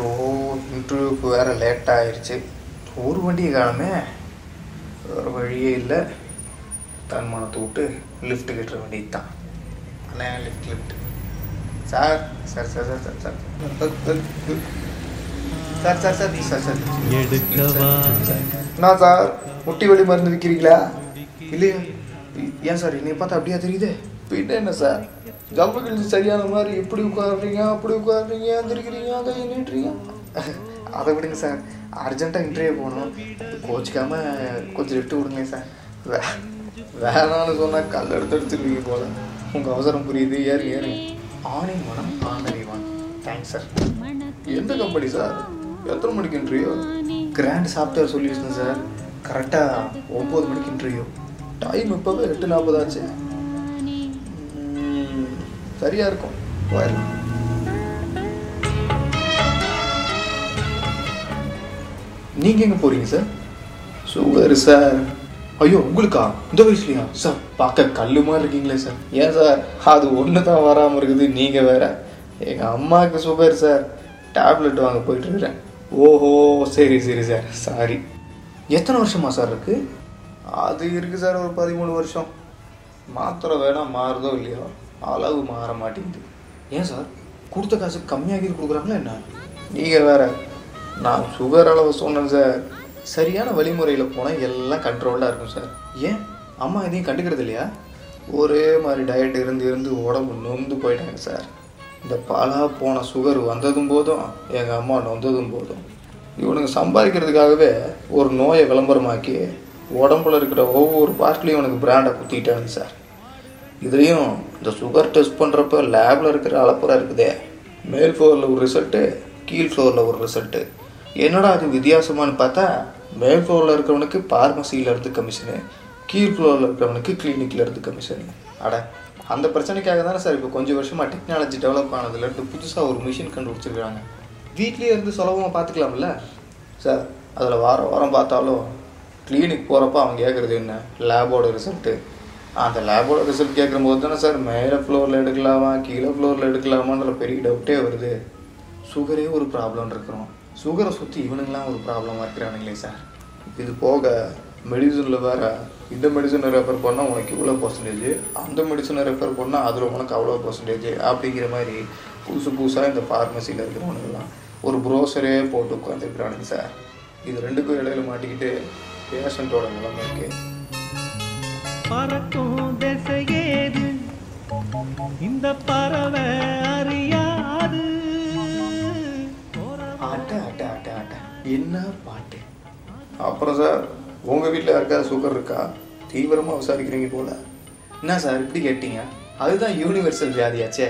Show இன்டர்வியூக்கு வேறு late ஆயிடுச்சு ஒரு வண்டியை காணுமே. வேறு வழியே இல்லை. தன்மானத்தை விட்டு லிஃப்ட் கட்டுற வண்டி தான் அண்ணே lift lift sir sir sir sir sir sir. Sir sir sir sir sir. என்ன சார் முட்டி வலி மருந்து விற்கிறீங்களா இல்லையா. ஏன் சார் என்னை பார்த்தா அப்படியா தெரியுது? பின்ன என்ன சார்? ஜம்பு கிழிஞ்சு சரியான மாதிரி இப்படி உட்காடுறீங்க அப்படி உட்காடுறீங்க எந்திரிக்கிறீங்க அதை நீட்டுறீங்க அதை விடுங்க சார். அர்ஜென்ட்டாக இன்டர்வியூ போகணும். கோச்சிக்காமல் கொஞ்சம் லிஃப்ட் விடுங்க சார். வே வேணாம்னு சொன்னால் கல் எடுத்து எடுத்துருவீங்க போல. உங்கள் அவசரம் புரியுது. ஏறு ஏறுங்க. ஆணை மனம் ஆனறிவான் தேங்க்ஸ் சார் எந்த கம்பெனி சார்? எத்தனை மணிக்கு interview grand software solution sir கரெக்டாக ஒம்பது மணிக்கு இன்டர்வியூ டைம் இப்போவே எட்டு நாற்பதாச்சு சரியா இருக்கும். போயிடலாம். நீங்கள் எங்கே போகிறீங்க சார் சுகர் சார் ஐயோ உங்களுக்கா? இந்த வயசுலையா? சார் பார்க்க கல்லு மாதிரி இருக்கீங்களே சார் ஏன் சார் அது ஒன்று தான் வராமல் இருக்குது. நீங்கள் வேற. எங்கள் அம்மாவுக்கு சுகர் சார் டேப்லெட் வாங்க போயிட்டு இருக்கிறேன். ஓஹோ சரி சரி சார் சாரி எத்தனை வருஷமா சார் இருக்கு? அது இருக்கு சார் ஒரு பதிமூணு வருஷம். மாத்திரை வேணா மாறுதோ இல்லையோ? அளவு மாற மாட்டேங்குது. ஏன் சார்? கொடுத்த காசு கம்மியாகி கொடுக்குறாங்களா என்ன? நீங்கள் வேற நான் சுகர் அளவு சொன்னேன் சார். சரியான வழிமுறையில் போனால் எல்லாம் கண்ட்ரோல்டாக இருக்கும் சார். ஏன்? அம்மா எதையும் கண்டுக்கிறது இல்லையா? ஒரே மாதிரி டயட் இருந்து இருந்து உடம்பு நொந்து போயிட்டாங்க சார். இந்த பாலா போன சுகர் வந்ததும் போதும் எங்கள் அம்மா நொந்ததும் போதும். இவனுங்க சம்பாதிக்கிறதுக்காகவே ஒரு நோயை விளம்பரமாக்கி உடம்புல இருக்கிற ஒவ்வொரு பார்ட்லேயும் இவனுக்கு பிராண்டை குத்திட்டானுங்க சார். இதையும் இந்த சுகர் டெஸ்ட் பண்ணுறப்ப லேபில் இருக்கிற அளப்புறம் இருக்குதே. மேல் ஃப்ளோரில் ஒரு ரிசல்ட்டு கீழ் ஃப்ளோரில் ஒரு ரிசல்ட்டு என்னடா அது வித்தியாசமானு பார்த்தா மேல் ஃப்ளோரில் இருக்கிறவனுக்கு பார்மசியில் இருந்து கமிஷனு கீழ் ஃப்ளோரில் இருக்கிறவனுக்கு கிளினிக்கில் இருந்து கமிஷனு அட அந்த பிரச்சனைக்காக தானே சார் இப்போ கொஞ்சம் வருஷமாக டெக்னாலஜி டெவலப் ஆனதுலேருந்து புதுசாக ஒரு மிஷின் கண்டுபிடிச்சிருக்காங்க. வீட்லேயே இருந்து சுலபமாக பார்த்துக்கலாம்ல? சார் அதில் வாரம் வாரம் பார்த்தாலும் கிளினிக் போகிறப்ப அவன் கேட்குறது என்ன? லேபோட ரிசல்ட்டு அந்த லேபோட ரிசல்ட் கேட்கும் போது தானே சார் மேலே ஃப்ளோரில் எடுக்கலாமா கீழே ஃப்ளோரில் எடுக்கலாமான்ற பெரிய டவுட்டே வருது சுகரே ஒரு ப்ராப்ளம் இருக்கிறோம் சுகரை சுற்றி இவனுங்களாம் ஒரு ப்ராப்ளமாக இருக்கிறானுங்களே சார் இது போக மெடிசனில் வேறு இந்த மெடிசனை ரெஃபர் பண்ணால் உனக்கு இவ்வளோ பர்சன்டேஜ் அந்த மெடிசனை ரெஃபர் பண்ணால் அதில் உனக்கு அவ்வளோ பர்சன்டேஜ் அப்படிங்கிற மாதிரி புதுசு புதுசாக இந்த ஃபார்மசியில் இருக்கிறவனுங்கெல்லாம் ஒரு ப்ரோசரே போட்டு உட்காந்துருக்குறானுங்க சார் இது ரெண்டுக்கும் இடையில மாட்டிக்கிட்டு பேஷண்ட்டோட நிலைமைக்கு பறக்கும் திசையேது இந்த பறவை அறியாது. ஆட்ட ஆட்ட ஆட்ட ஆட்ட. என்ன பாட்டு? அப்புறம் சார் உங்கள் வீட்டில் யாருக்காவது சுகர் இருக்கா? தீவிரமாக விசாரிக்கிறீங்க போல. என்ன சார் இப்படி கேட்டீங்க? அதுதான் யூனிவர்சல் வியாதியாச்சே.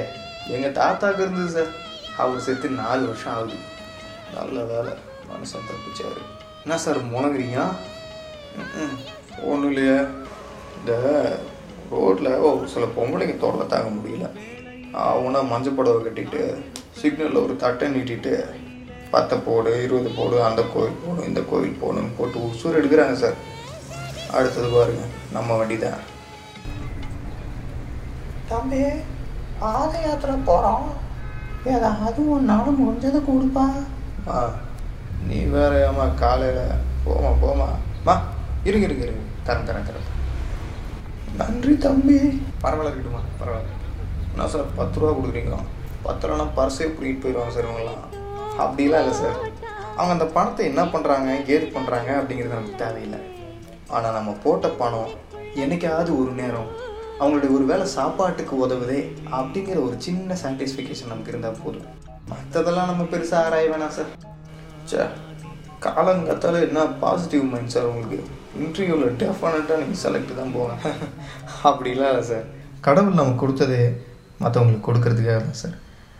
எங்கள் தாத்தாக்கு இருந்தது சார் அவர் செத்து நாலு வருஷம் ஆகுது. நல்ல வேலை. மனுஷன் தப்பிச்சாரு. என்ன சார் முணங்குறீங்க ஒன்றும் இல்லையா. இந்த ரோட்டில் ஓ சில பொம்பளைங்க தொடர தாங்க முடியல. அவனா மஞ்சள் புடவை கட்டிட்டு சிக்னலில் ஒரு தட்டை நீட்டிட்டு பத்தை போடு இருபது போடு அந்த கோவில் போடும் இந்த கோவில் போகணும்னு போட்டு உசூர் எடுக்கிறாங்க சார். அடுத்தது பாருங்க நம்ம வண்டி தான் தம்பி பாத யாத்திரை போகிறோம் ஏதாவது ஒன்றாலும் முடிஞ்சதை கொடுப்பா. ஆ நீ வேற ஏமா காலையில் போமா போமா மா இருங்க இருங்க இருங்க தரேன் தரேன் தரேன். நன்றி தம்பி. பரவாயில்ல இருக்கட்டுமா பரவாயில்ல. என்ன சார் பத்து ரூபா கொடுக்குறீங்க? பத்து ரூபானா பர்ஸே பிடிக்கிட்டு போயிடுவாங்க சார் இவங்கெல்லாம். அப்படிலாம் இல்லை சார். அவங்க அந்த பணத்தை என்ன பண்ணுறாங்க ஏது பண்ணுறாங்க அப்படிங்கிறது நமக்கு தேவையில்லை. ஆனால் நம்ம போட்ட பணம் என்னைக்காவது ஒரு நேரம் அவங்களுடைய ஒரு வேளை சாப்பாட்டுக்கு உதவுதே அப்படிங்கிற ஒரு சின்ன சாட்டிஸ்ஃபிகேஷன் நமக்கு இருந்தால் போதும். மற்றதெல்லாம் நம்ம பெருசாக ஆராய வேணாம் சார். சே காலங்கத்தால என்ன பாசிட்டிவ் மைண்ட் சார் உங்களுக்கு? இன்டர்வியூவில் டெஃபினட்டாக நீங்கள் செலக்ட் தான் போவேன் அப்படிலாம் இல்லை சார் கடவுள் நமக்கு கொடுத்ததே மற்றவங்களுக்கு கொடுக்கறதுக்காக தான் சார்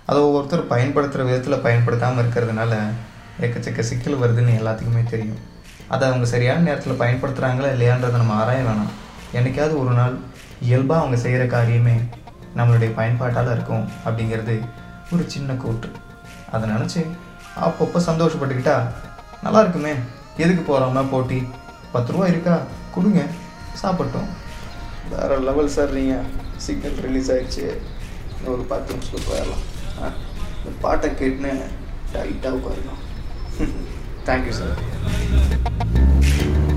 அதை ஒவ்வொருத்தர் பயன்படுத்துகிற விதத்தில் பயன்படுத்தாமல் இருக்கிறதுனால எக்கச்சக்க சிக்கல் வருதுன்னு எல்லாத்துக்குமே தெரியும். அதை அவங்க சரியான நேரத்தில் பயன்படுத்துகிறாங்களா இல்லையான்றதை நம்ம ஆராய வேணாம். என்னைக்காவது ஒரு நாள் இயல்பாக அவங்க செய்கிற காரியமே நம்மளுடைய பயன்பாட்டால் இருக்கும் அப்படிங்கிறது ஒரு சின்ன கூற்று. அதை நினச்சி அப்பப்போ சந்தோஷப்பட்டுக்கிட்டா நல்லா இருக்குமே. எதுக்கு போகிறோம்னா போட்டி? பத்து ரூபா இருக்கா? கொடுங்க. சாப்பிட்டோம். வேறு லெவல் சார் நீங்கள் சிக்னல் ரிலீஸ் ஆகிடுச்சு இன்னும் ஒரு பத்து நிமிஷத்துக்கு போயிடலாம். ஆ? இந்த பாட்டை கேட்டுன்னு டைட்டாக உட்காருங்க. Thank you sir